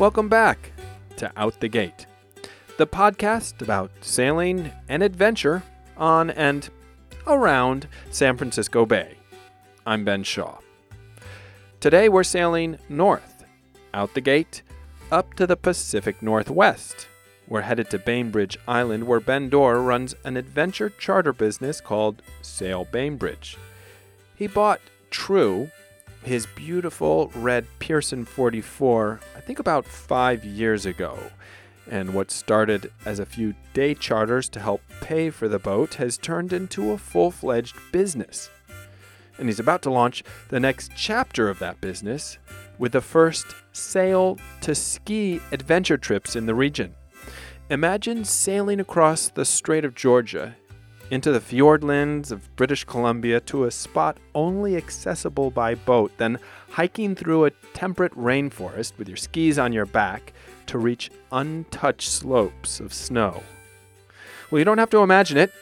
Welcome back to Out the Gate, the podcast about sailing and adventure on and around San Francisco Bay. I'm Ben Shaw. Today we're sailing north, out the gate, up to the Pacific Northwest. We're headed to Bainbridge Island, where Ben Dorr runs an adventure charter business called Sail Bainbridge. He bought True, his beautiful red Pearson 44, I think about five years ago. And what started as a few day charters to help pay for the boat has turned into a full fledged business. And he's about to launch the next chapter of that business with the first sail to ski adventure trips in the region. Imagine sailing across the Strait of Georgia into the fjordlands of British Columbia to a spot only accessible by boat, then hiking through a temperate rainforest with your skis on your back to reach untouched slopes of snow. Well, you don't have to imagine it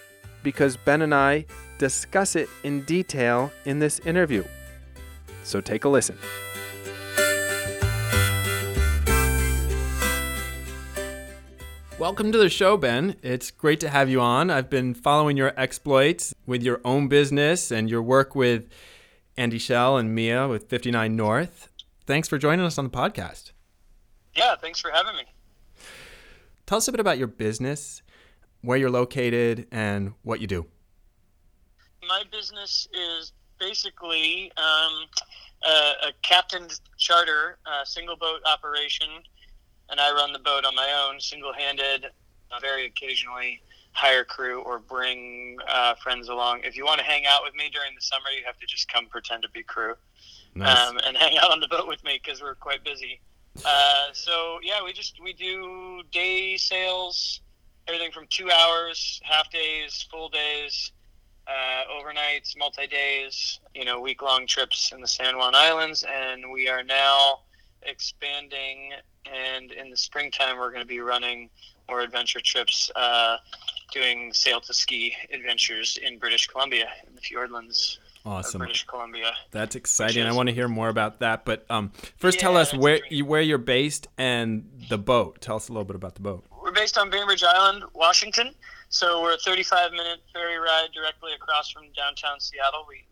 because Ben and I discuss it in detail in this interview. So take a listen. Welcome to the show, Ben. It's great to have you on. I've been following your exploits with your own business and your work with Andy Schell and Mia with 59 North. Thanks for joining us on the podcast. Yeah, thanks for having me. Tell us a bit about your business, where you're located, and what you do. My business is basically um, a, a captain's charter, uh, single boat operation and I run the boat on my own, single-handed. Uh, very occasionally hire crew or bring uh, friends along. If you want to hang out with me during the summer, you have to just come pretend to be crew Nice. um, and hang out on the boat with me because we're quite busy. Uh, so yeah, we just we do day sails, everything from two hours, half days, full days, uh, overnights, multi days, you know, week long trips in the San Juan Islands, and we are now expanding. And in the springtime, we're going to be running more adventure trips, uh, doing sail to ski adventures in British Columbia in the Fjordlands of awesome. British Columbia. That's exciting. I want to hear more about that. But um, first, tell us where you where you're based and the boat. Tell us a little bit about the boat. We're based on Bainbridge Island, Washington. So we're a 35 minute ferry ride directly across from downtown Seattle. We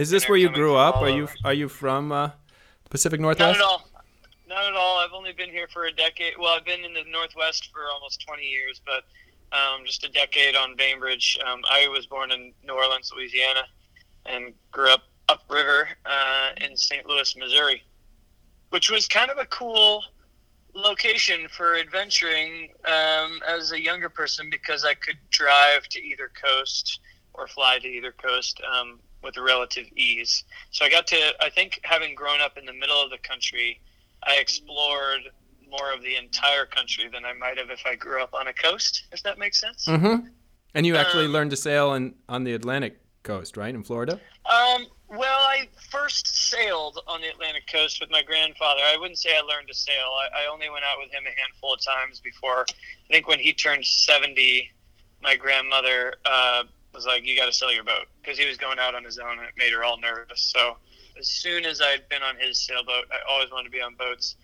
Is this where you grew up? Are you are you from uh, Pacific not Northwest? at all, not at all. I've only been here for a decade. Well, I've been in the Northwest for almost 20 years, but um, just a decade on Bainbridge. Um, I was born in New Orleans, Louisiana, and grew up upriver uh, in St. Louis, Missouri, which was kind of a cool location for adventuring um, as a younger person because I could drive to either coast or fly to either coast um, with relative ease. So I got to, I think, having grown up in the middle of the country, I explored more of the entire country than I might have if I grew up on a coast. If that makes sense. Mm-hmm. And you actually Um, learned to sail in, on the Atlantic coast, right, in Florida? Um, well, I first sailed on the Atlantic coast with my grandfather. I wouldn't say I learned to sail. I, I only went out with him a handful of times before. I think when he turned 70, my grandmother uh, was like, You got to sell your boat because he was going out on his own and it made her all nervous. So as soon as I'd been on his sailboat, I always wanted to be on boats.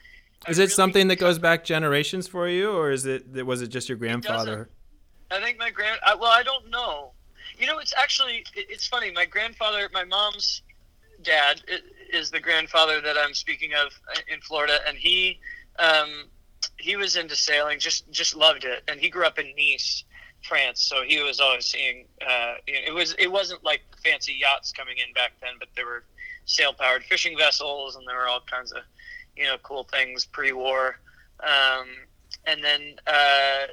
I Is it really- something that goes back generations for you, or is it was it just your grandfather? I think my grand. I, well, I don't know. You know, it's actually it- it's funny. My grandfather, my mom's dad, i- is the grandfather that I'm speaking of in Florida, and he um, he was into sailing, just just loved it, and he grew up in Nice, France. So he was always seeing. Uh, it was it wasn't like fancy yachts coming in back then, but there were sail powered fishing vessels, and there were all kinds of you know cool things pre-war. Um, and then uh,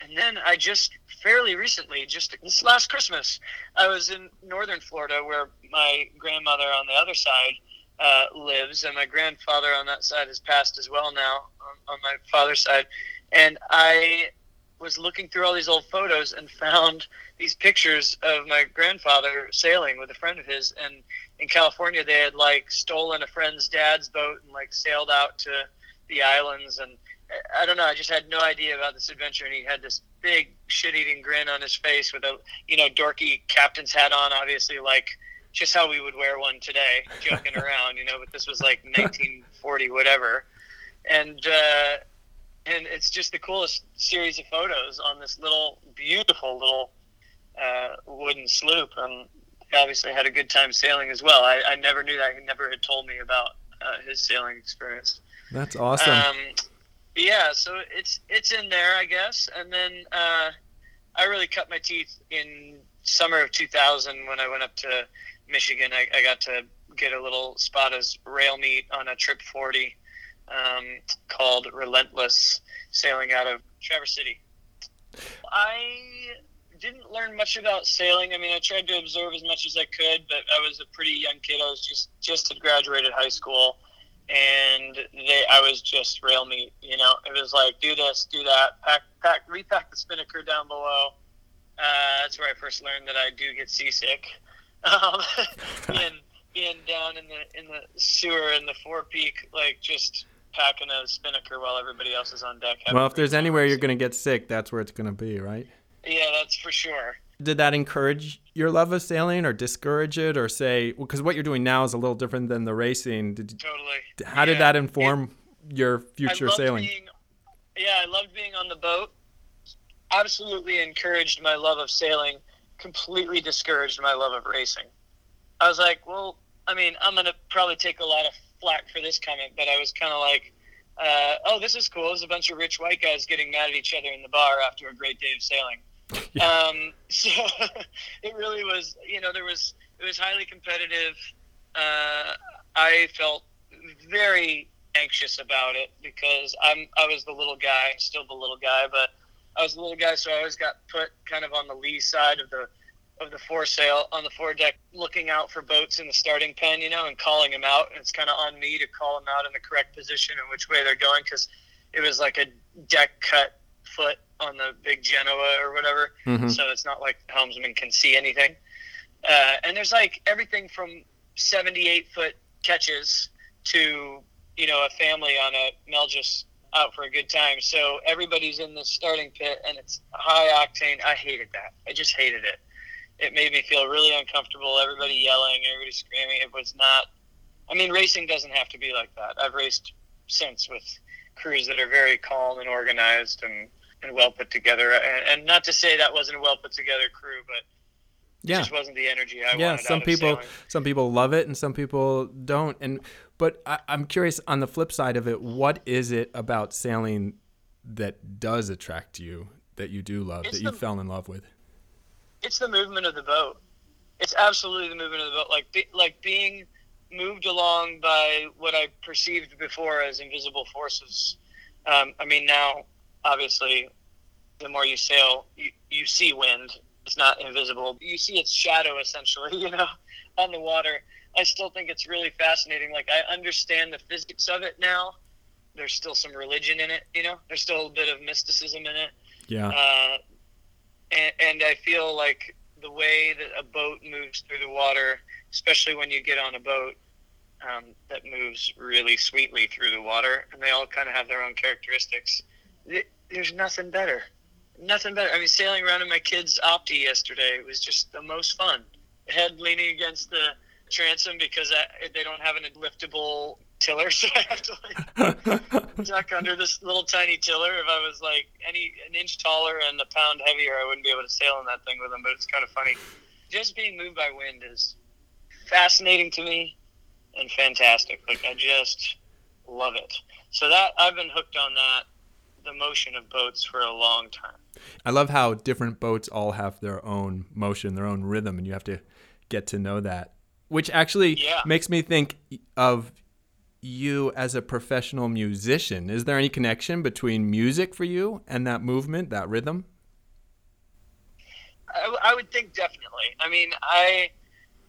and then I just fairly recently, just this last Christmas, I was in northern Florida where my grandmother on the other side uh, lives, and my grandfather on that side has passed as well now on, on my father's side. And I was looking through all these old photos and found these pictures of my grandfather sailing with a friend of his. And in California, they had like stolen a friend's dad's boat and like sailed out to the islands and I don't know. I just had no idea about this adventure, and he had this big shit-eating grin on his face with a you know dorky captain's hat on, obviously like just how we would wear one today, joking around, you know. But this was like 1940, whatever. and uh, and it's just the coolest series of photos on this little beautiful little uh, wooden sloop. And obviously had a good time sailing as well. I, I never knew that. He never had told me about uh, his sailing experience. That's awesome. Um, yeah, so it's it's in there, I guess. And then uh, I really cut my teeth in summer of 2000 when I went up to Michigan. I, I got to get a little spot as rail meat on a Tripp 40 um, called Relentless, sailing out of Traverse City. I didn't learn much about sailing. I mean, I tried to observe as much as I could, but I was a pretty young kid. I was just just had graduated high school, and they I was just rail meat. You know, it was like do this, do that, pack, pack, repack the spinnaker down below. Uh, that's where I first learned that I do get seasick. Um, being being down in the in the sewer in the forepeak, like just packing a spinnaker while everybody else is on deck. Well, if there's anywhere you're going to get sick, that's where it's going to be, right? Yeah, that's for sure. Did that encourage your love of sailing or discourage it or say, because well, what you're doing now is a little different than the racing? Did totally. How yeah. did that inform it, your future sailing? Being, yeah, I loved being on the boat. Absolutely encouraged my love of sailing, completely discouraged my love of racing. I was like, well, I mean, I'm going to probably take a lot of flack for this comment, but I was kind of like, uh, oh, this is cool. There's a bunch of rich white guys getting mad at each other in the bar after a great day of sailing. Yeah. Um, so it really was, you know, there was it was highly competitive. Uh, I felt very anxious about it because I'm I was the little guy, still the little guy, but I was the little guy, so I always got put kind of on the lee side of the of the foresail on the foredeck, looking out for boats in the starting pen, you know, and calling them out. And it's kind of on me to call them out in the correct position and which way they're going because it was like a deck cut foot on the big Genoa or whatever. Mm-hmm. So it's not like the helmsman can see anything. Uh, and there's like everything from 78 foot catches to, you know, a family on a Melges out for a good time. So everybody's in the starting pit and it's high octane. I hated that. I just hated it. It made me feel really uncomfortable. Everybody yelling, everybody screaming. It was not. I mean, racing doesn't have to be like that. I've raced since with crews that are very calm and organized and and well put together. And, and not to say that wasn't a well put together crew, but yeah. just wasn't the energy I wanted. yeah, some people some people love it and some people don't. And but I, I'm curious on the flip side of it, what is it about sailing that does attract you that you do love it's that you fell in love with? It's the movement of the boat. It's absolutely the movement of the boat. Like be, like being moved along by what I perceived before as invisible forces. Um, I mean, now obviously, the more you sail, you, you see wind. It's not invisible. You see its shadow essentially, you know, on the water. I still think it's really fascinating. Like I understand the physics of it now. There's still some religion in it, you know. There's still a bit of mysticism in it. Yeah. Uh, and, and I feel like the way that a boat moves through the water, especially when you get on a boat um, that moves really sweetly through the water, and they all kind of have their own characteristics there's nothing better. Nothing better. I mean, sailing around in my kid's Opti yesterday was just the most fun. Head leaning against the transom because I, they don't have an liftable tiller, so I have to like duck under this little tiny tiller. If I was like any an inch taller and a pound heavier, I wouldn't be able to sail on that thing with them. But it's kind of funny. Just being moved by wind is fascinating to me and fantastic. Like I just love it. So that I've been hooked on that the motion of boats for a long time. I love how different boats all have their own motion, their own rhythm, and you have to get to know that. Which actually yeah. makes me think of you as a professional musician. Is there any connection between music for you and that movement, that rhythm? I, I would think definitely. I mean, I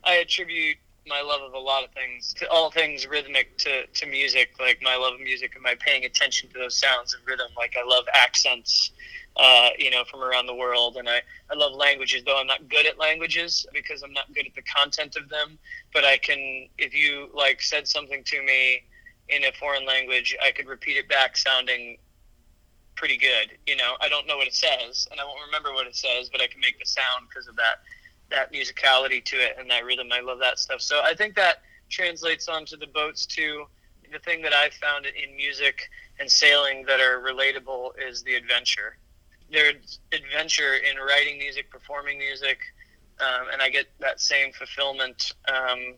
I attribute my love of a lot of things, to all things rhythmic to, to music, like my love of music and my paying attention to those sounds and rhythm. Like I love accents, uh, you know, from around the world. And I, I love languages, though I'm not good at languages because I'm not good at the content of them. But I can, if you like said something to me in a foreign language, I could repeat it back sounding pretty good. You know, I don't know what it says and I won't remember what it says, but I can make the sound because of that that musicality to it and that rhythm. I love that stuff. So I think that translates onto the boats too. the thing that I've found in music and sailing that are relatable is the adventure. There's adventure in writing music, performing music, um, and I get that same fulfillment um,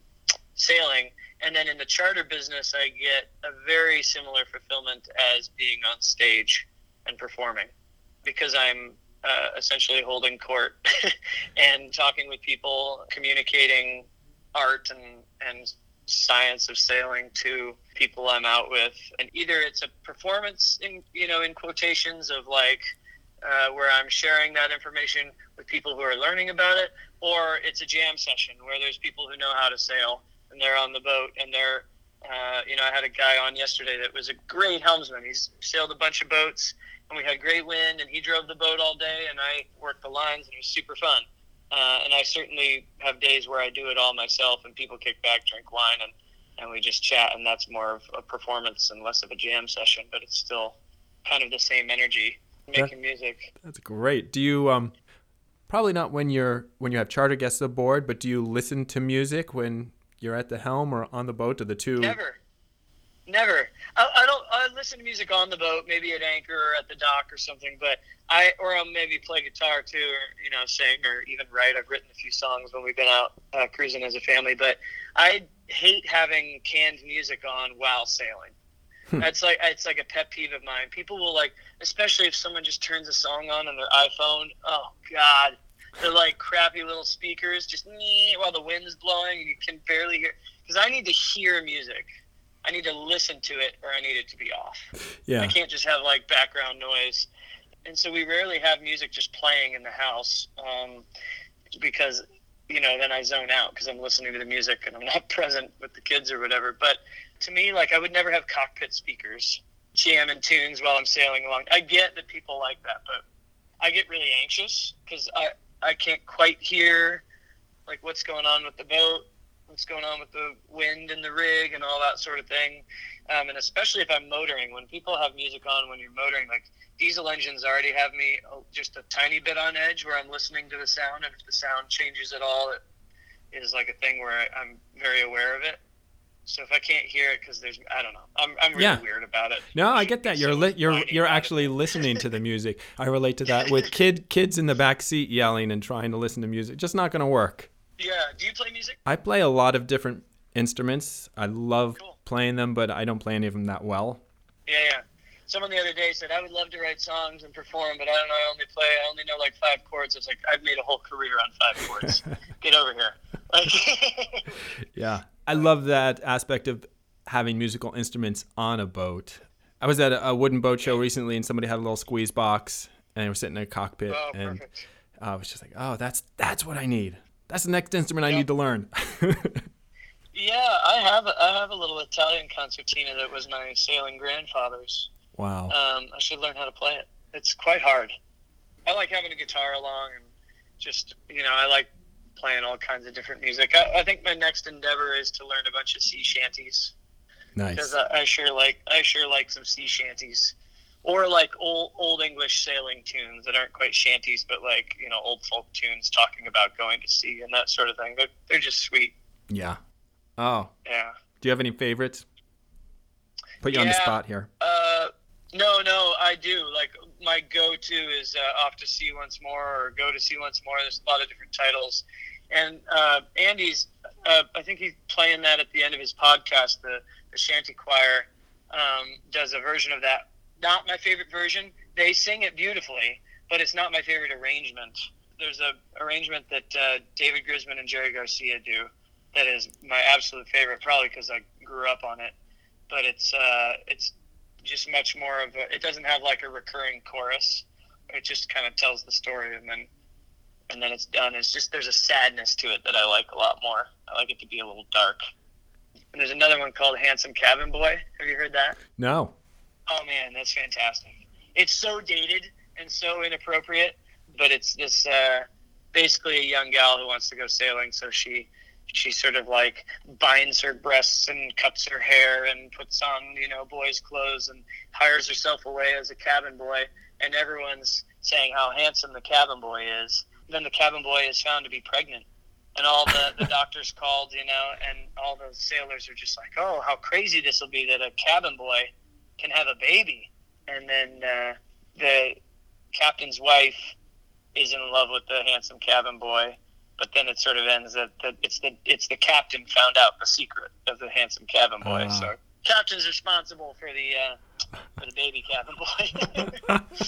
sailing. And then in the charter business, I get a very similar fulfillment as being on stage and performing because I'm uh, essentially holding court and talking with people, communicating art and, and science of sailing to people I'm out with. And either it's a performance in, you know, in quotations of like, uh, where I'm sharing that information with people who are learning about it, or it's a jam session where there's people who know how to sail and they're on the boat and they're, uh, you know, I had a guy on yesterday that was a great helmsman. He's sailed a bunch of boats and we had great wind and he drove the boat all day and I worked the lines and it was super fun. Uh, and I certainly have days where I do it all myself and people kick back, drink wine, and, and we just chat. And that's more of a performance and less of a jam session, but it's still kind of the same energy making that, music. That's great. Do you um probably not when you're when you have charter guests aboard, but do you listen to music when you're at the helm or on the boat? Or the two? Never, never. I, I don't. I listen to music on the boat, maybe at anchor or at the dock or something. But I or I'll maybe play guitar too, or you know, sing or even write. I've written a few songs when we've been out uh, cruising as a family. But I hate having canned music on while sailing. Hmm. That's like it's like a pet peeve of mine. People will like, especially if someone just turns a song on on their iPhone. Oh God, they're like crappy little speakers, just while the wind's blowing and you can barely hear. Because I need to hear music. I need to listen to it, or I need it to be off. Yeah, I can't just have like background noise. And so we rarely have music just playing in the house um, because you know then I zone out because I'm listening to the music and I'm not present with the kids or whatever. But to me, like I would never have cockpit speakers jamming tunes while I'm sailing along. I get that people like that, but I get really anxious because I I can't quite hear like what's going on with the boat, what's going on with the wind and the rig and all that sort of thing. Um, and especially if I'm motoring, when people have music on when you're motoring, like diesel engines already have me oh, just a tiny bit on edge where I'm listening to the sound, and if the sound changes at all, it is like a thing where I'm very aware of it. So if I can't hear it because there's, I don't know, I'm, I'm really yeah. weird about it. No, I get that. You're li- you're you're actually listening to the music. I relate to that with kid kids in the back seat yelling and trying to listen to music. Just not going to work. Yeah. Do you play music? I play a lot of different instruments. I love cool. playing them, but I don't play any of them that well. Yeah, yeah. Someone the other day said I would love to write songs and perform, but I don't know. I only play. I only know like five chords. It's like I've made a whole career on five chords. Get over here. Like, yeah, I love that aspect of having musical instruments on a boat. I was at a, wooden boat show recently, and somebody had a little squeeze box, and they were sitting in a cockpit, oh, and I was just like, "Oh, that's that's what I need. That's the next instrument I need to learn." yeah, I have I have a little Italian concertina that was my sailing grandfather's. Wow. Um, I should learn how to play it. It's quite hard. I like having a guitar along, and just you know, I like playing all kinds of different music. I, I think my next endeavor is to learn a bunch of sea shanties. Nice. Because I, I, sure like I sure like some sea shanties, or like old old English sailing tunes that aren't quite shanties, but like you know old folk tunes talking about going to sea and that sort of thing. They're, they're just sweet. Yeah. Oh. Yeah. Do you have any favorites? Put you yeah, on the spot here. Uh, no, no, I do. Like my go-to is uh, "Off to Sea Once More" or "Go to Sea Once More." There's a lot of different titles and uh, Andy's, uh, I think he's playing that at the end of his podcast. The, the Shanty Choir um, does a version of that. Not my favorite version. They sing it beautifully, but it's not my favorite arrangement. There's a arrangement that uh, David Grisman and Jerry Garcia do that is my absolute favorite, probably because I grew up on it. But it's uh, it's just much more of a. It doesn't have like a recurring chorus. It just kind of tells the story, and then and then it's done. It's just there's a sadness to it that I like a lot more. I like it to be a little dark. And there's another one called Handsome Cabin Boy. Have you heard that? No. Oh man, that's fantastic. It's so dated and so inappropriate, but it's this uh, basically a young gal who wants to go sailing, so she she sort of like binds her breasts and cuts her hair and puts on you know boys' clothes and hires herself away as a cabin boy, and everyone's saying how handsome the cabin boy is then the cabin boy is found to be pregnant and all the, the doctors called, you know, and all the sailors are just like, oh, how crazy this will be that a cabin boy can have a baby. And then uh, the captain's wife is in love with the handsome cabin boy, but then it sort of ends that, that it's the it's the captain found out the secret of the handsome cabin boy. Uh. So captain's responsible for the uh, for the baby cabin boy.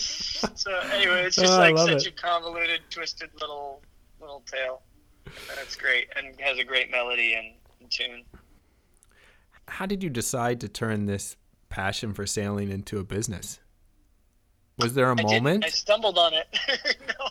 so anyway, it's just oh, like such it. a convoluted, twisted little little tale. That's great and has a great melody and, and tune. How did you decide to turn this passion for sailing into a business? Was there a I moment? I stumbled on it. no.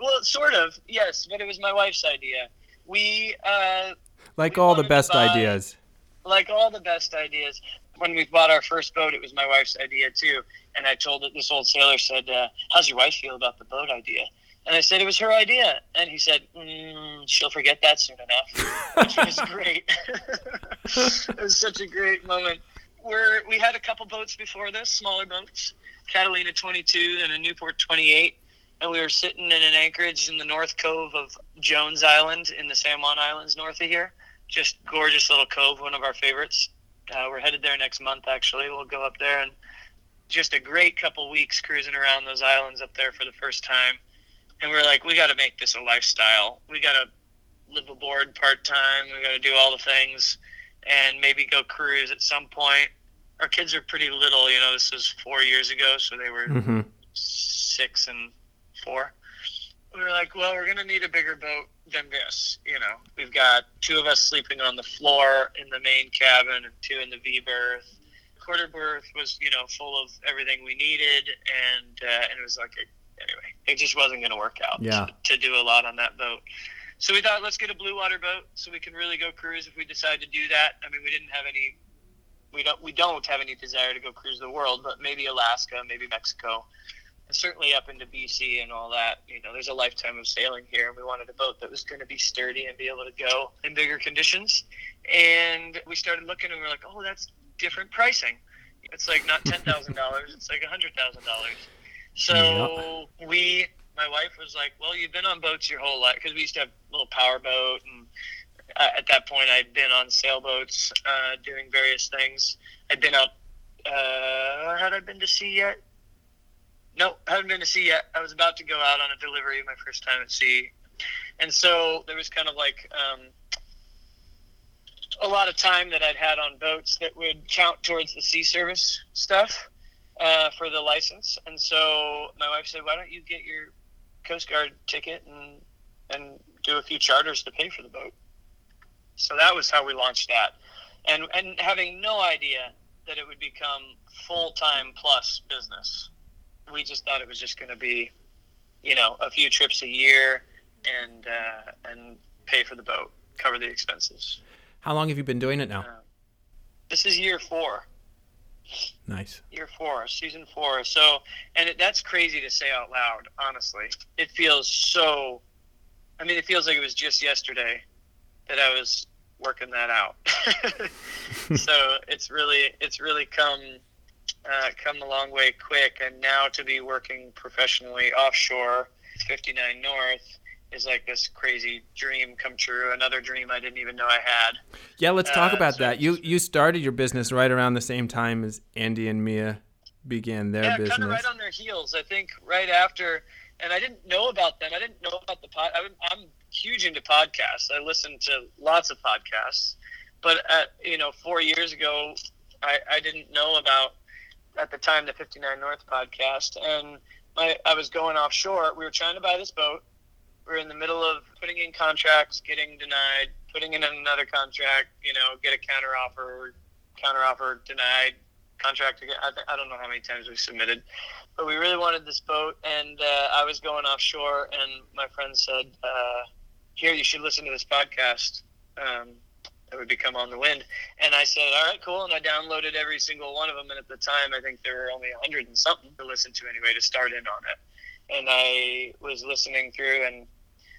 Well, sort of, yes, but it was my wife's idea. We uh, like we all the best buy, ideas. Like all the best ideas. When we bought our first boat, it was my wife's idea too. And I told it. This old sailor said, uh, "How's your wife feel about the boat idea?" And I said it was her idea, and he said, mm, "She'll forget that soon enough," which was great. it was such a great moment. We're, we had a couple boats before this, smaller boats, Catalina 22 and a Newport 28, and we were sitting in an anchorage in the North Cove of Jones Island in the San Juan Islands north of here. Just gorgeous little cove, one of our favorites. Uh, we're headed there next month, actually. We'll go up there and just a great couple weeks cruising around those islands up there for the first time and we are like, we got to make this a lifestyle. We got to live aboard part time. We got to do all the things, and maybe go cruise at some point. Our kids are pretty little, you know. This was four years ago, so they were mm-hmm. six and four. We were like, well, we're gonna need a bigger boat than this. You know, we've got two of us sleeping on the floor in the main cabin and two in the V berth. Quarter berth was, you know, full of everything we needed, and uh, and it was like a anyway, it just wasn't going to work out yeah. to, to do a lot on that boat. So we thought, let's get a blue water boat so we can really go cruise if we decide to do that. I mean, we didn't have any, we don't, we don't have any desire to go cruise the world, but maybe Alaska, maybe Mexico, and certainly up into BC and all that. You know, there's a lifetime of sailing here, and we wanted a boat that was going to be sturdy and be able to go in bigger conditions. And we started looking, and we are like, oh, that's different pricing. It's like not ten thousand dollars; it's like a hundred thousand dollars. So we, my wife was like, "Well, you've been on boats your whole life because we used to have a little power boat, and uh, at that point, I'd been on sailboats uh, doing various things. I'd been out. Uh, had I been to sea yet? No, haven't been to sea yet. I was about to go out on a delivery, my first time at sea, and so there was kind of like um, a lot of time that I'd had on boats that would count towards the sea service stuff uh, for the license. And so my wife said, "Why don't you get your Coast Guard ticket and and do a few charters to pay for the boat?" So that was how we launched that, and and having no idea that it would become full time plus business. We just thought it was just going to be, you know, a few trips a year and uh, and pay for the boat, cover the expenses. How long have you been doing it now? Uh, this is year four. Nice. Year four, season four. So, and it, that's crazy to say out loud. Honestly, it feels so. I mean, it feels like it was just yesterday that I was working that out. so it's really, it's really come, uh, come a long way quick. And now to be working professionally offshore, 59 North, is like this crazy dream come true. Another dream I didn't even know I had. Yeah, let's talk uh, about so that. You you started your business right around the same time as Andy and Mia began their yeah, business. kind of right on their heels. I think right after, and I didn't know about them. I didn't know about the pod. I'm, I'm huge into podcasts. I listen to lots of podcasts, but at, you know, four years ago, I, I didn't know about at the time the 59 North podcast, and my I was going offshore. We were trying to buy this boat we're in the middle of putting in contracts, getting denied, putting in another contract, you know, get a counter offer, counter offer denied, contract again. I, I don't know how many times we submitted, but we really wanted this boat, and uh, I was going offshore, and my friend said, uh, "Here, you should listen to this podcast." Um, that would become on the wind, and I said, "All right, cool." And I downloaded every single one of them, and at the time, I think there were only a hundred and something to listen to anyway to start in on it and I was listening through and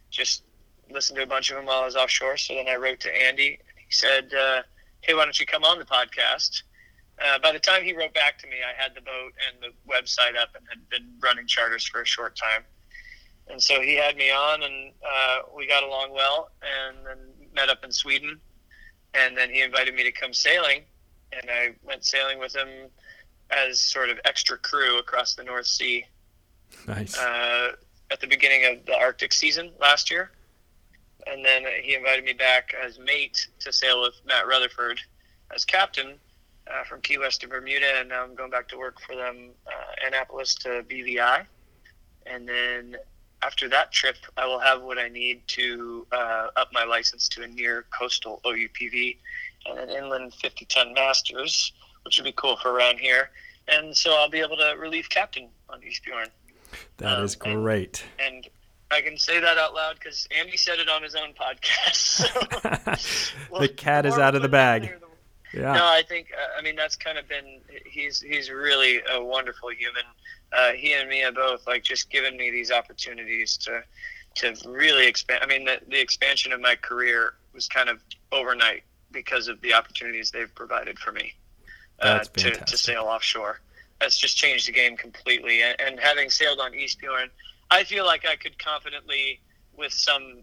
just listened to a bunch of them while I was offshore. So then I wrote to Andy. He said, uh, "Hey, why don't you come on the podcast?" Uh, by the time he wrote back to me, I had the boat and the website up and had been running charters for a short time. And so he had me on, and uh, we got along well. And then met up in Sweden, and then he invited me to come sailing, and I went sailing with him as sort of extra crew across the North Sea Nice. uh, at the beginning of the Arctic season last year. And then he invited me back as mate to sail with Matt Rutherford as captain uh, from Key West to Bermuda. And now I'm going back to work for them, uh, Annapolis to BVI. And then after that trip, I will have what I need to uh, up my license to a near coastal OUPV and an inland 50 ton masters, which would be cool for around here. And so I'll be able to relieve captain on Isbjorn That um, is great. and I can say that out loud because Andy said it on his own podcast. So the cat is out of the put it out bag. there, the- Yeah. No, I think uh, I mean that's kind of been he's he's really a wonderful human. Uh, he and Mia both like just given me these opportunities to to really expand. I mean the, the expansion of my career was kind of overnight because of the opportunities they've provided for me uh, to, to sail offshore. That's just changed the game completely. And, and having sailed on Isbjorn, I feel like I could confidently, with some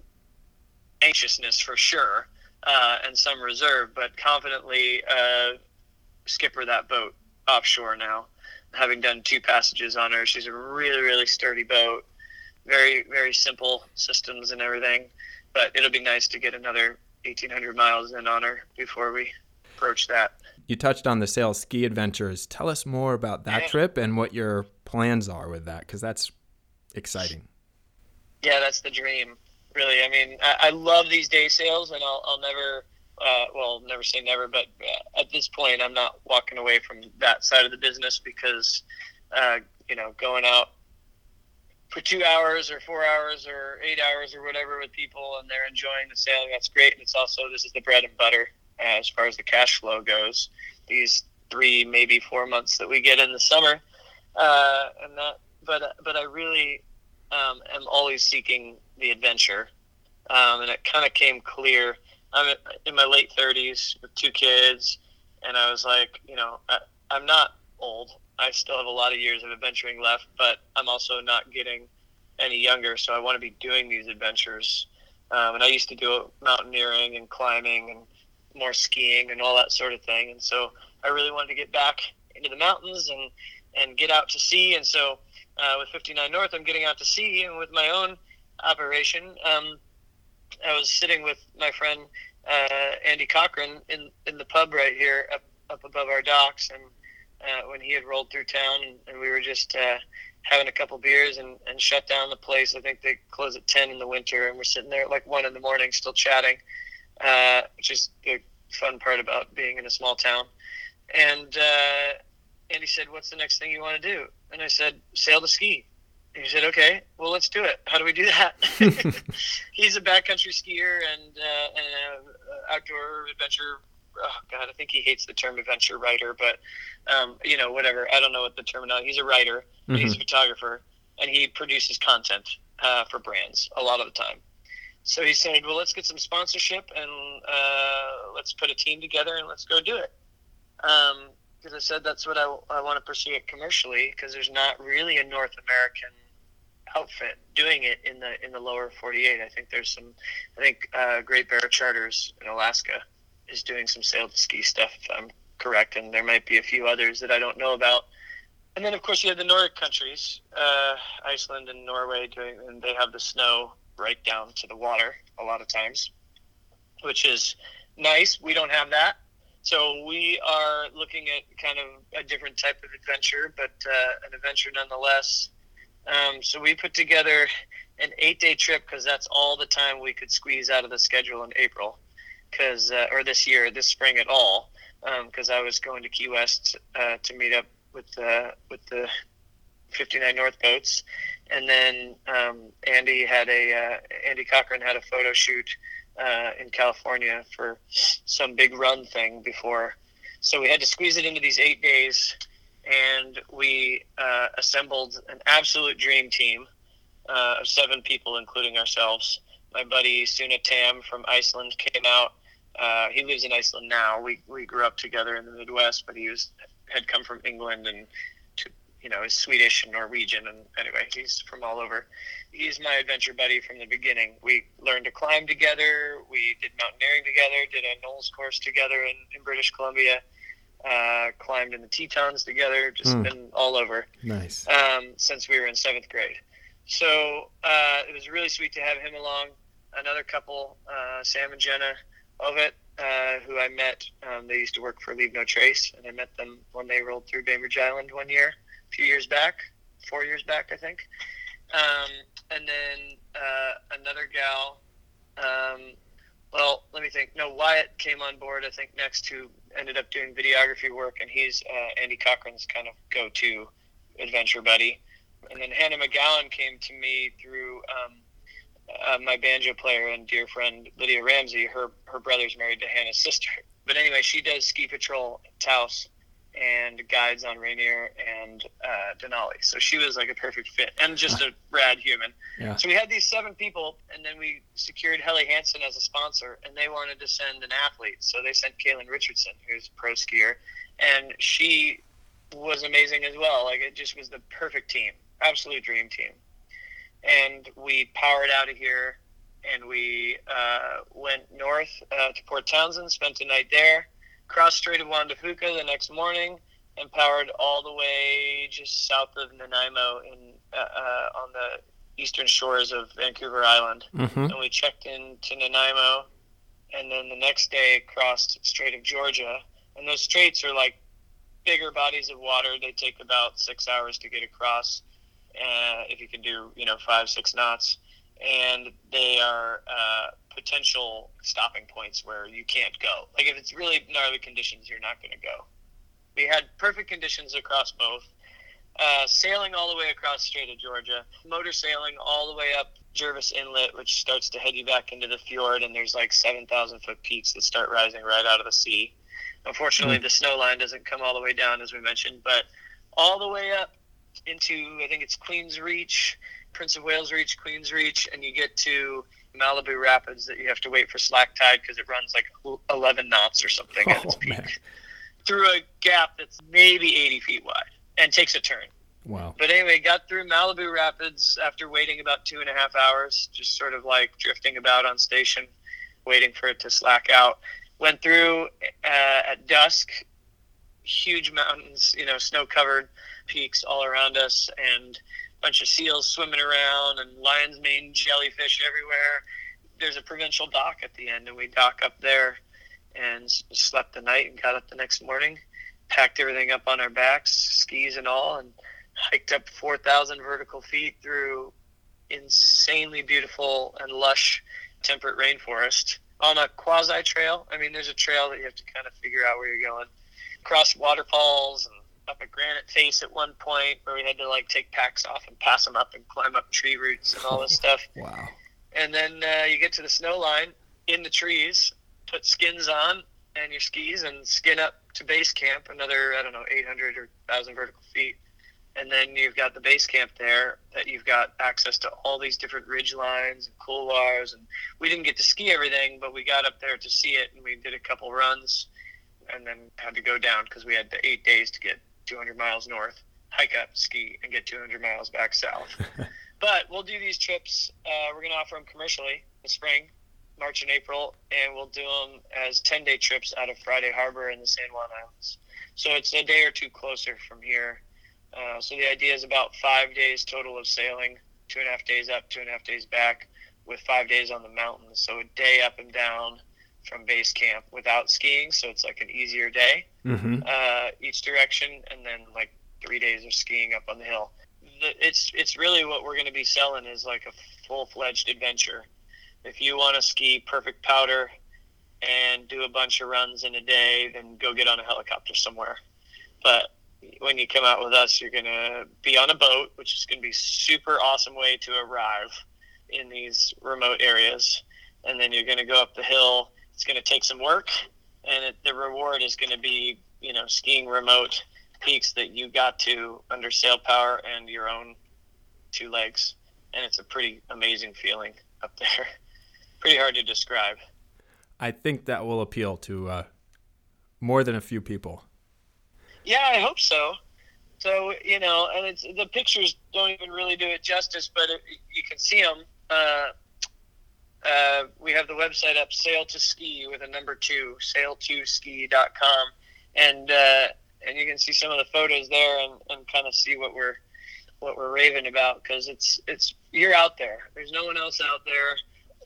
anxiousness for sure, uh, and some reserve, but confidently uh, skipper that boat offshore now. Having done two passages on her, she's a really, really sturdy boat. Very, very simple systems and everything. But it'll be nice to get another 1,800 miles in on her before we approach that. You touched on the sail ski adventures. Tell us more about that trip and what your plans are with that, because that's exciting. Yeah, that's the dream. Really, I mean, I, I love these day sails, and I'll, I'll never, uh, well, never say never, but uh, at this point, I'm not walking away from that side of the business because, uh, you know, going out for two hours or four hours or eight hours or whatever with people, and they're enjoying the sailing. That's great, and it's also this is the bread and butter as far as the cash flow goes. These three, maybe four months that we get in the summer, uh, and that. But but I really um, am always seeking the adventure, um, and it kind of came clear. I'm in my late 30s with two kids, and I was like, you know, I, I'm not old. I still have a lot of years of adventuring left, but I'm also not getting any younger, so I want to be doing these adventures. Um, and I used to do mountaineering and climbing and more skiing and all that sort of thing, and so I really wanted to get back into the mountains and and get out to sea. And so uh, with 59 North, I'm getting out to sea, and with my own operation, um, I was sitting with my friend uh, Andy Cochran in in the pub right here up up above our docks, and uh, when he had rolled through town, and, and we were just uh, having a couple beers and, and shut down the place. I think they close at 10 in the winter, and we're sitting there at like one in the morning, still chatting, uh, which is the fun part about being in a small town. And uh, Andy said, "What's the next thing you want to do?" And I said, "Sail to ski." And he said, "Okay, well, let's do it. How do we do that?" He's a backcountry skier and uh, and a outdoor adventure. Oh God, I think he hates the term adventure writer, but um, you know, whatever. I don't know what the terminology. He's a writer. but He's a photographer, and he produces content uh, for brands a lot of the time. So he said, "Well, let's get some sponsorship and uh, let's put a team together and let's go do it." Because I said that's what I, I want to pursue it commercially because there's not really a North American outfit doing it in the in the lower 48. I think there's some. I think uh, Great Bear Charters in Alaska is doing some sail to ski stuff. If I'm correct, and there might be a few others that I don't know about. And then, of course, you have the Nordic countries, uh, Iceland and Norway, doing, and they have the snow right down to the water a lot of times, which is nice. We don't have that. So we are looking at kind of a different type of adventure, but uh, an adventure nonetheless. Um, so we put together an eight-day trip because that's all the time we could squeeze out of the schedule in April, because uh, or this year, this spring at all, because I was going to Key West uh, to meet up with uh, with the 59 North boats, and then um, Andy had a uh, Andy Cochran had a photo shoot uh, in California for some big run thing before, so we had to squeeze it into these eight days, and we uh, assembled an absolute dream team uh, of seven people, including ourselves. My buddy Suna Tam from Iceland came out. Uh, he lives in Iceland now. We we grew up together in the Midwest, but he was had come from England and you know, is Swedish and Norwegian, and anyway, he's from all over. He's my adventure buddy from the beginning. We learned to climb together. We did mountaineering together. Did a NOLS course together in, in British Columbia. Uh, climbed in the Tetons together. Just Mm. been all over Nice. um, since we were in seventh grade. So uh, it was really sweet to have him along. Another couple, uh, Sam and Jenna Ovet, uh, who I met. Um, they used to work for Leave No Trace, and I met them when they rolled through Bainbridge Island one year, few years back, four years back, I think. Um, and then uh, another gal. Um, well, let me think. No, Wyatt came on board. I think next who ended up doing videography work, and he's uh, Andy Cochran's kind of go-to adventure buddy. And then Hannah McGowan came to me through um, uh, my banjo player and dear friend Lydia Ramsey. Her her brother's married to Hannah's sister. But anyway, she does ski patrol at Taos and guides on Rainier and uh, Denali. So she was like a perfect fit and just a rad human. Yeah. So we had these seven people, and then we secured Helly Hansen as a sponsor, and they wanted to send an athlete. So they sent Kaylin Richardson, who's a pro skier, and she was amazing as well. Like it just was the perfect team, absolute dream team. And we powered out of here, and we uh, went north uh, to Port Townsend, spent a night there, crossed Strait of Juan de Fuca the next morning, and powered all the way just south of Nanaimo in uh, uh, on the eastern shores of Vancouver Island. Mm-hmm. And we checked into Nanaimo, and then the next day crossed Strait of Georgia. And those straits are like bigger bodies of water. They take about six hours to get across, uh, if you can do you know five six knots. And they are uh, potential stopping points where you can't go. Like if it's really gnarly conditions, you're not going to go. We had perfect conditions across both. Uh, sailing all the way across Strait of Georgia, motor sailing all the way up Jervis Inlet, which starts to head you back into the fjord, and there's like 7,000 foot peaks that start rising right out of the sea. Unfortunately, the snow line doesn't come all the way down, as we mentioned, but all the way up into, I think it's Queen's Reach, Prince of Wales Reach, Queen's Reach, and you get to Malibu Rapids that you have to wait for slack tide because it runs like 11 knots or something at its Oh, peak man. through a gap that's maybe 80 feet wide and takes a turn. Wow. But anyway, got through Malibu Rapids after waiting about two and a half hours, just sort of like drifting about on station, waiting for it to slack out. Went through uh, at dusk, huge mountains, you know, snow covered peaks all around us, and bunch of seals swimming around, and lion's mane jellyfish everywhere. There's a provincial dock at the end, and we dock up there and slept the night and got up the next morning, packed everything up on our backs, skis and all, and hiked up 4,000 vertical feet through insanely beautiful and lush temperate rainforest on a quasi trail. I mean, there's a trail that you have to kind of figure out where you're going. Across waterfalls and up a granite face at one point where we had to like take packs off and pass them up and climb up tree roots and all this stuff. Wow. And then uh, you get to the snow line in the trees, put skins on and your skis and skin up to base camp, another, I don't know, 800 or 1,000 vertical feet. And then you've got the base camp there that you've got access to all these different ridge lines and couloirs. And we didn't get to ski everything, but we got up there to see it and we did a couple runs and then had to go down because we had the eight days to get 200 miles north, hike up, ski, and get 200 miles back south. but we'll do these trips. Uh, we're going to offer them commercially in the spring, March and April, and we'll do them as 10 day trips out of Friday Harbor and the San Juan Islands. So it's a day or two closer from here. Uh, so the idea is about five days total of sailing, two and a half days up, two and a half days back, with five days on the mountains. So a day up and down from base camp without skiing. So it's like an easier day Mm-hmm. uh, each direction, and then like three days of skiing up on the hill. The, it's it's really what we're going to be selling is like a full fledged adventure. If you want to ski perfect powder and do a bunch of runs in a day, then go get on a helicopter somewhere. But when you come out with us, you're going to be on a boat, which is going to be super awesome way to arrive in these remote areas, and then you're going to go up the hill. It's going to take some work, and it, the reward is going to be you know skiing remote peaks that you got to under sail power and your own two legs and it's a pretty amazing feeling up there pretty hard to describe I think that will appeal to uh, more than a few people. yeah i hope so So you know, and it's the pictures don't even really do it justice, but it, you can see them. Uh, uh, we have the website up, Sail to Ski with a number two, sail2ski.com, and uh, and you can see some of the photos there and, and kind of see what we're what we're raving about because it's it's you're out there. There's no one else out there.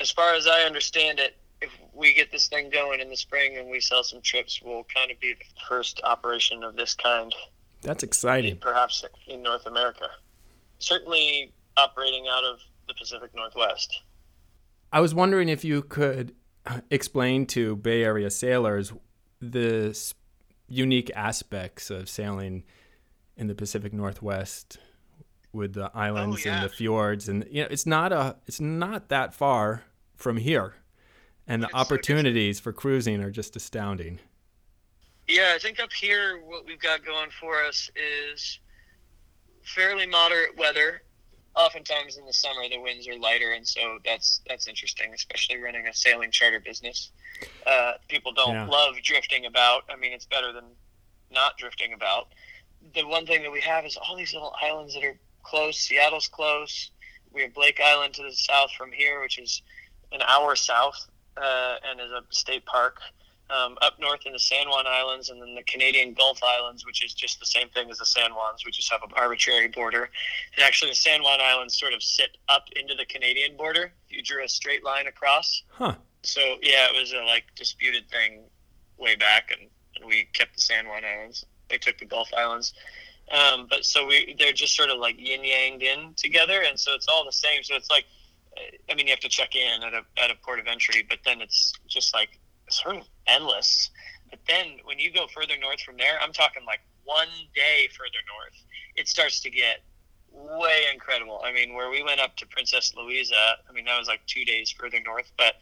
As far as I understand it, if we get this thing going in the spring and we sell some trips, we'll kind of be the first operation of this kind, That's exciting. perhaps in North America. Certainly operating out of the Pacific Northwest. I was wondering if you could explain to Bay Area sailors the unique aspects of sailing in the Pacific Northwest with the islands yeah. and the fjords and you know it's not a it's not that far from here and the it's- opportunities for cruising are just astounding. Yeah, I think up here what we've got going for us is fairly moderate weather. Oftentimes in the summer the winds are lighter, and so that's that's interesting, especially running a sailing charter business. Uh, people don't Yeah. love drifting about. I mean, it's better than not drifting about. The one thing that we have is all these little islands that are close. Seattle's close. We have Blake Island to the south from here, which is an hour south uh, and is a state park um, up north in the San Juan Islands, and then the Canadian Gulf Islands, which is just the same thing as the San Juans. We just have an arbitrary border. And actually, the San Juan Islands sort of sit up into the Canadian border. If you drew a straight line across. Huh. So yeah, it was a like disputed thing way back, and, and we kept the San Juan Islands. They took the Gulf Islands. Um, but so we they're just sort of like yin yanged in together, and so it's all the same. So it's like, I mean, you have to check in at a at a port of entry, but then it's just like sort of endless. But then when you go further north from there, I'm talking like one day further north, it starts to get way incredible. I mean, where we went up to Princess Louisa, I mean that was like two days further north, but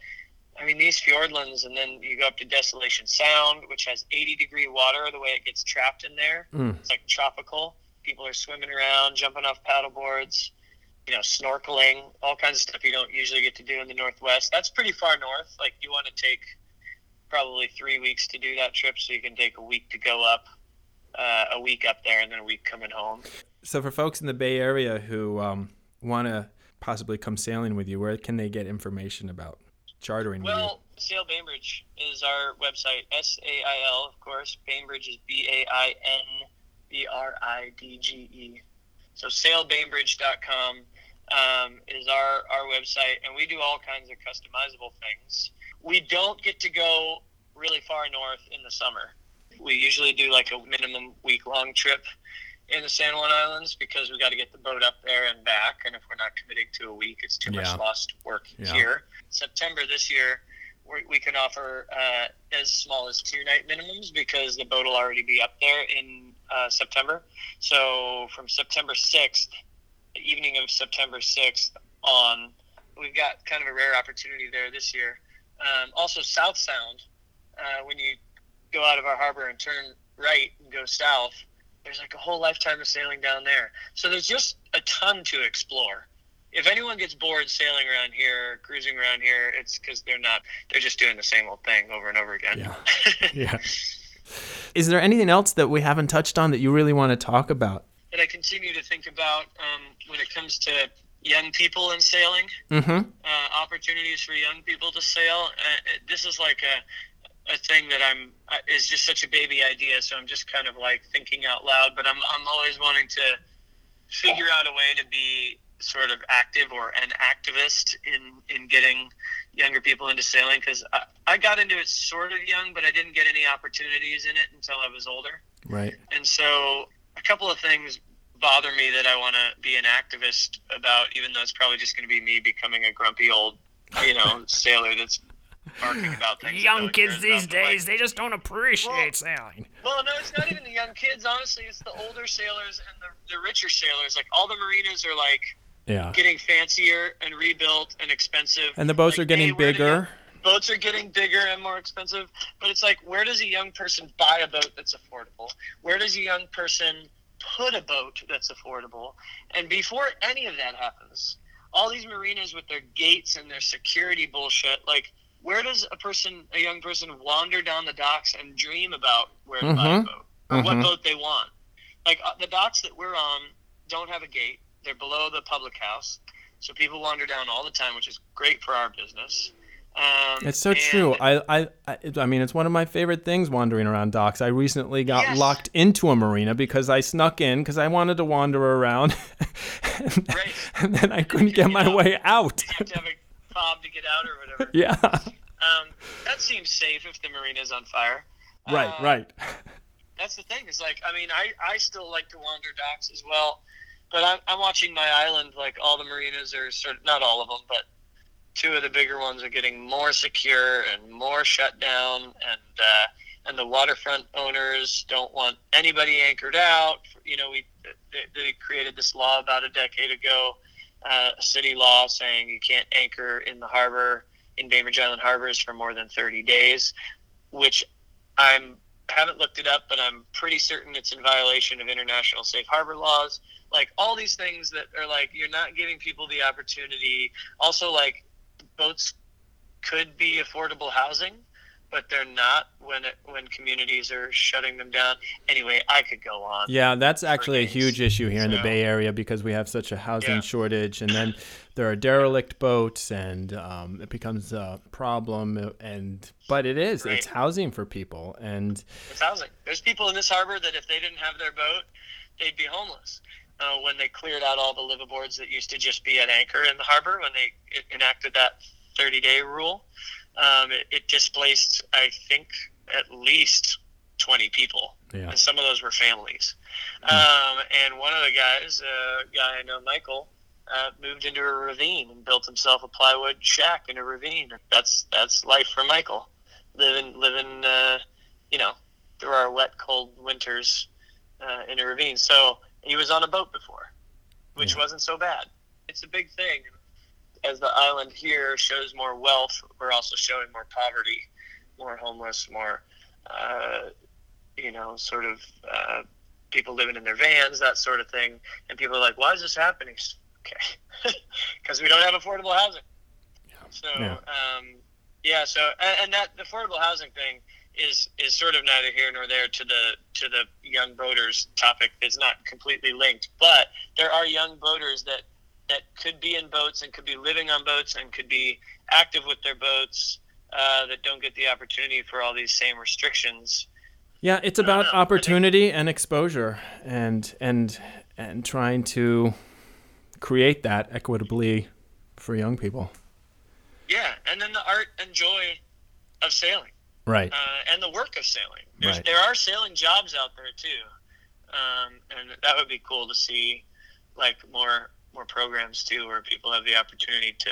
I mean these fjordlands, and then you go up to Desolation Sound, which has 80 degree water. The way it gets trapped in there, Mm. it's like tropical. People are swimming around, jumping off paddle boards, you know, snorkeling, all kinds of stuff you don't usually get to do in the Northwest. That's pretty far north. Like you want to take probably three weeks to do that trip, so you can take a week to go up, uh, a week up there, and then a week coming home. So for folks in the Bay Area who um, want to possibly come sailing with you, where can they get information about chartering? Well, Sail Bainbridge is our website. S A I L, of course. Bainbridge is B A I N B R I D G E. So sailbainbridge.com um, is our, our website, and we do all kinds of customizable things. We don't get to go really far north in the summer. We usually do like a minimum week long trip in the San Juan Islands because we got to get the boat up there and back. And if we're not committing to a week, it's too Yeah. much lost work Yeah. here. September this year, we, we can offer uh, as small as two night minimums because the boat will already be up there in uh, September. So from September 6th, the evening of September 6th on, we've got kind of a rare opportunity there this year. Um, also, South Sound, uh, when you go out of our harbor and turn right and go south, there's like a whole lifetime of sailing down there. So there's just a ton to explore. If anyone gets bored sailing around here, cruising around here, it's because they're not, they're just doing the same old thing over and over again. Yeah. yeah. Is there anything else that we haven't touched on that you really want to talk about? that I continue to think about um, when it comes to young people in sailing, Mm-hmm. uh, opportunities for young people to sail. Uh, this is like a, a thing that I'm uh, is just such a baby idea, so I'm just kind of like thinking out loud. But I'm I'm always wanting to figure out a way to be sort of active or an activist in in getting younger people into sailing because I, I got into it sort of young, but I didn't get any opportunities in it until I was older. Right. And so a couple of things bother me that I want to be an activist about, even though it's probably just going to be me becoming a grumpy old, you know, sailor that's barking about things. that no Young kids these. But, like, days, they just don't appreciate Well- sailing. well, no, it's not even the young kids. Honestly, it's the older sailors and the, the richer sailors. Like all the marinas are like Yeah. getting fancier and rebuilt and expensive. And the boats Like, are getting hey, bigger. boats are getting bigger and more expensive but it's like where does a young person buy a boat that's affordable where does a young person put a boat that's affordable and before any of that happens all these marinas with their gates and their security bullshit like where does a person a young person wander down the docks and dream about where to buy a Mhm. boat or what Mhm. boat they want like uh, the docks that we're on don't have a gate. They're below the public house, so people wander down all the time, which is great for our business. Um, It's so and- true. I, I, I, I mean, it's one of my favorite things wandering around docks. I recently got Yes. locked into a marina because I snuck in because I wanted to wander around, and, Right. and then I couldn't get my Yeah. way out. you have to have a fob to get out or whatever. yeah. Um, that seems safe if the marina's on fire. Right. Uh, Right. That's the thing. Is like, I mean, I, I still like to wander docks as well, but I'm, I'm watching my island. Like all the marinas are sort of not all of them, but two of the bigger ones are getting more secure and more shut down, and uh, and the waterfront owners don't want anybody anchored out. You know, we they, they created this law about a decade ago, uh, city law saying you can't anchor in the harbor in Bainbridge Island harbors for more than 30 days, which I'm haven't looked it up, but I'm pretty certain it's in violation of international safe harbor laws. Like all these things that are like you're not giving people the opportunity. Also, like boats could be affordable housing, but they're not when it, when communities are shutting them down. Anyway, I could go on. Yeah, that's actually a huge issue here in the Bay Area because we have such a housing Yeah. shortage, and then there are derelict boats, and um, it becomes a problem. And but it is, it's housing for people, and It's housing. There's people in this harbor that if they didn't have their boat, they'd be homeless. Uh, when they cleared out all the liveaboards that used to just be at anchor in the harbor, when they enacted that 30 day rule, um, it, it displaced, I think, at least 20 people. yeah, And some of those were families. Um, and one of the guys, a guy I know, Michael, uh, moved into a ravine and built himself a plywood shack in a ravine. That's that's life for Michael, living living, uh, you know, through our wet, cold winters uh, in a ravine. So he was on a boat before, which Yeah. wasn't so bad. It's a big thing. As the island here shows more wealth, we're also showing more poverty, more homeless, more, uh, you know, sort of uh, people living in their vans, that sort of thing. And people are like, why is this happening? Okay. Because we don't have affordable housing. So, Yeah. um, yeah, so, and, and that the affordable housing thing is, is sort of neither here nor there to the, to the young boaters topic. It's not completely linked, but there are young boaters that, that could be in boats and could be living on boats and could be active with their boats uh, that don't get the opportunity for all these same restrictions. yeah. It's about know. Opportunity and exposure, and and and trying to create that equitably for young people. Yeah, and then the art and joy of sailing. Right. uh, and the work of sailing. There's, Right. There are sailing jobs out there too, um, and that would be cool to see, like more more programs too, where people have the opportunity to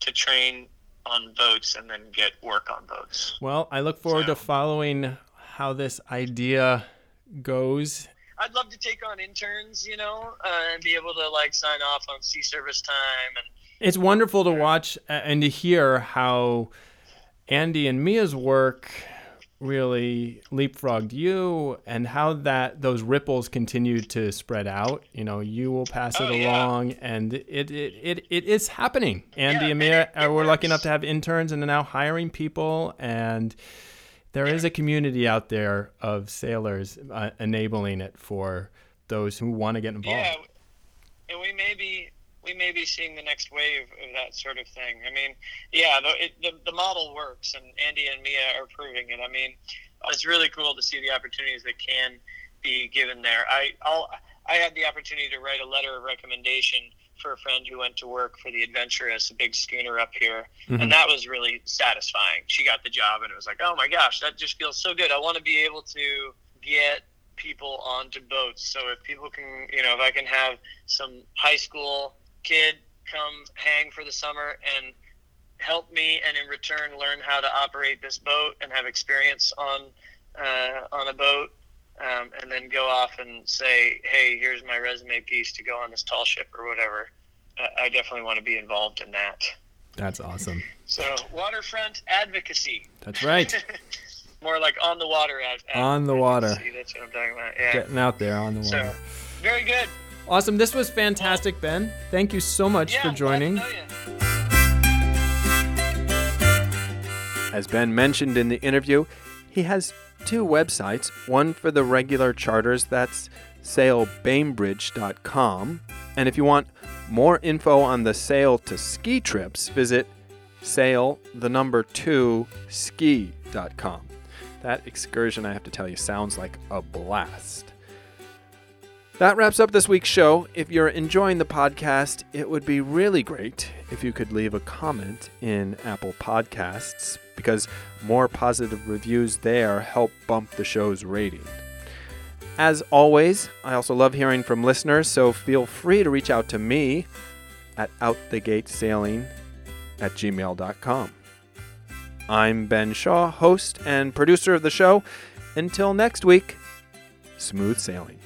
to train on boats and then get work on boats. Well, I look forward to following how this idea goes. I'd love to take on interns, you know, uh, and be able to like sign off on sea service time and It's wonderful to watch and to hear how Andy and Mia's work really leapfrogged you and how that those ripples continue to spread out. You know, you will pass it Oh, yeah. along and it it, it, it is happening. Andy Yeah, and Mia it- it are we're lucky enough to have interns and are now hiring people and there is a community out there of sailors uh, enabling it for those who want to get involved. Yeah, and we may be we may be seeing the next wave of that sort of thing. I mean, yeah, the, it, the the model works, and Andy and Mia are proving it. I mean, it's really cool to see the opportunities that can be given there. I I'll, I had the opportunity to write a letter of recommendation for a friend who went to work for the Adventuress, a big schooner up here, Mhm. and that was really satisfying. She got the job, and it was like, oh my gosh, that just feels so good. I want to be able to get people onto boats. So if people can, you know, if I can have some high school kid come hang for the summer and help me, and in return learn how to operate this boat and have experience on uh, on a boat, um, and then go off and say, hey, here's my resume piece to go on this tall ship or whatever. Uh, I definitely want to be involved in that. That's awesome. So waterfront advocacy, That's right. more like on the water ad- On the water. That's what I'm talking about. Yeah. Getting out there on the water. So very good. Awesome. This was fantastic, Ben. Thank you so much Yeah, for glad to joining. Oh, know. As Ben mentioned in the interview, he has two websites one for the regular charters, that's sailbainbridge.com. And if you want more info on the sail to ski trips, visit sail the number 2 ski.com. That excursion, I have to tell you, sounds like a blast. That wraps up this week's show. If you're enjoying the podcast, it would be really great if you could leave a comment in Apple Podcasts because more positive reviews there help bump the show's rating. As always, I also love hearing from listeners, so feel free to reach out to me at outthegatesailing at gmail.com. I'm Ben Shaw, host and producer of the show. Until next week, smooth sailing.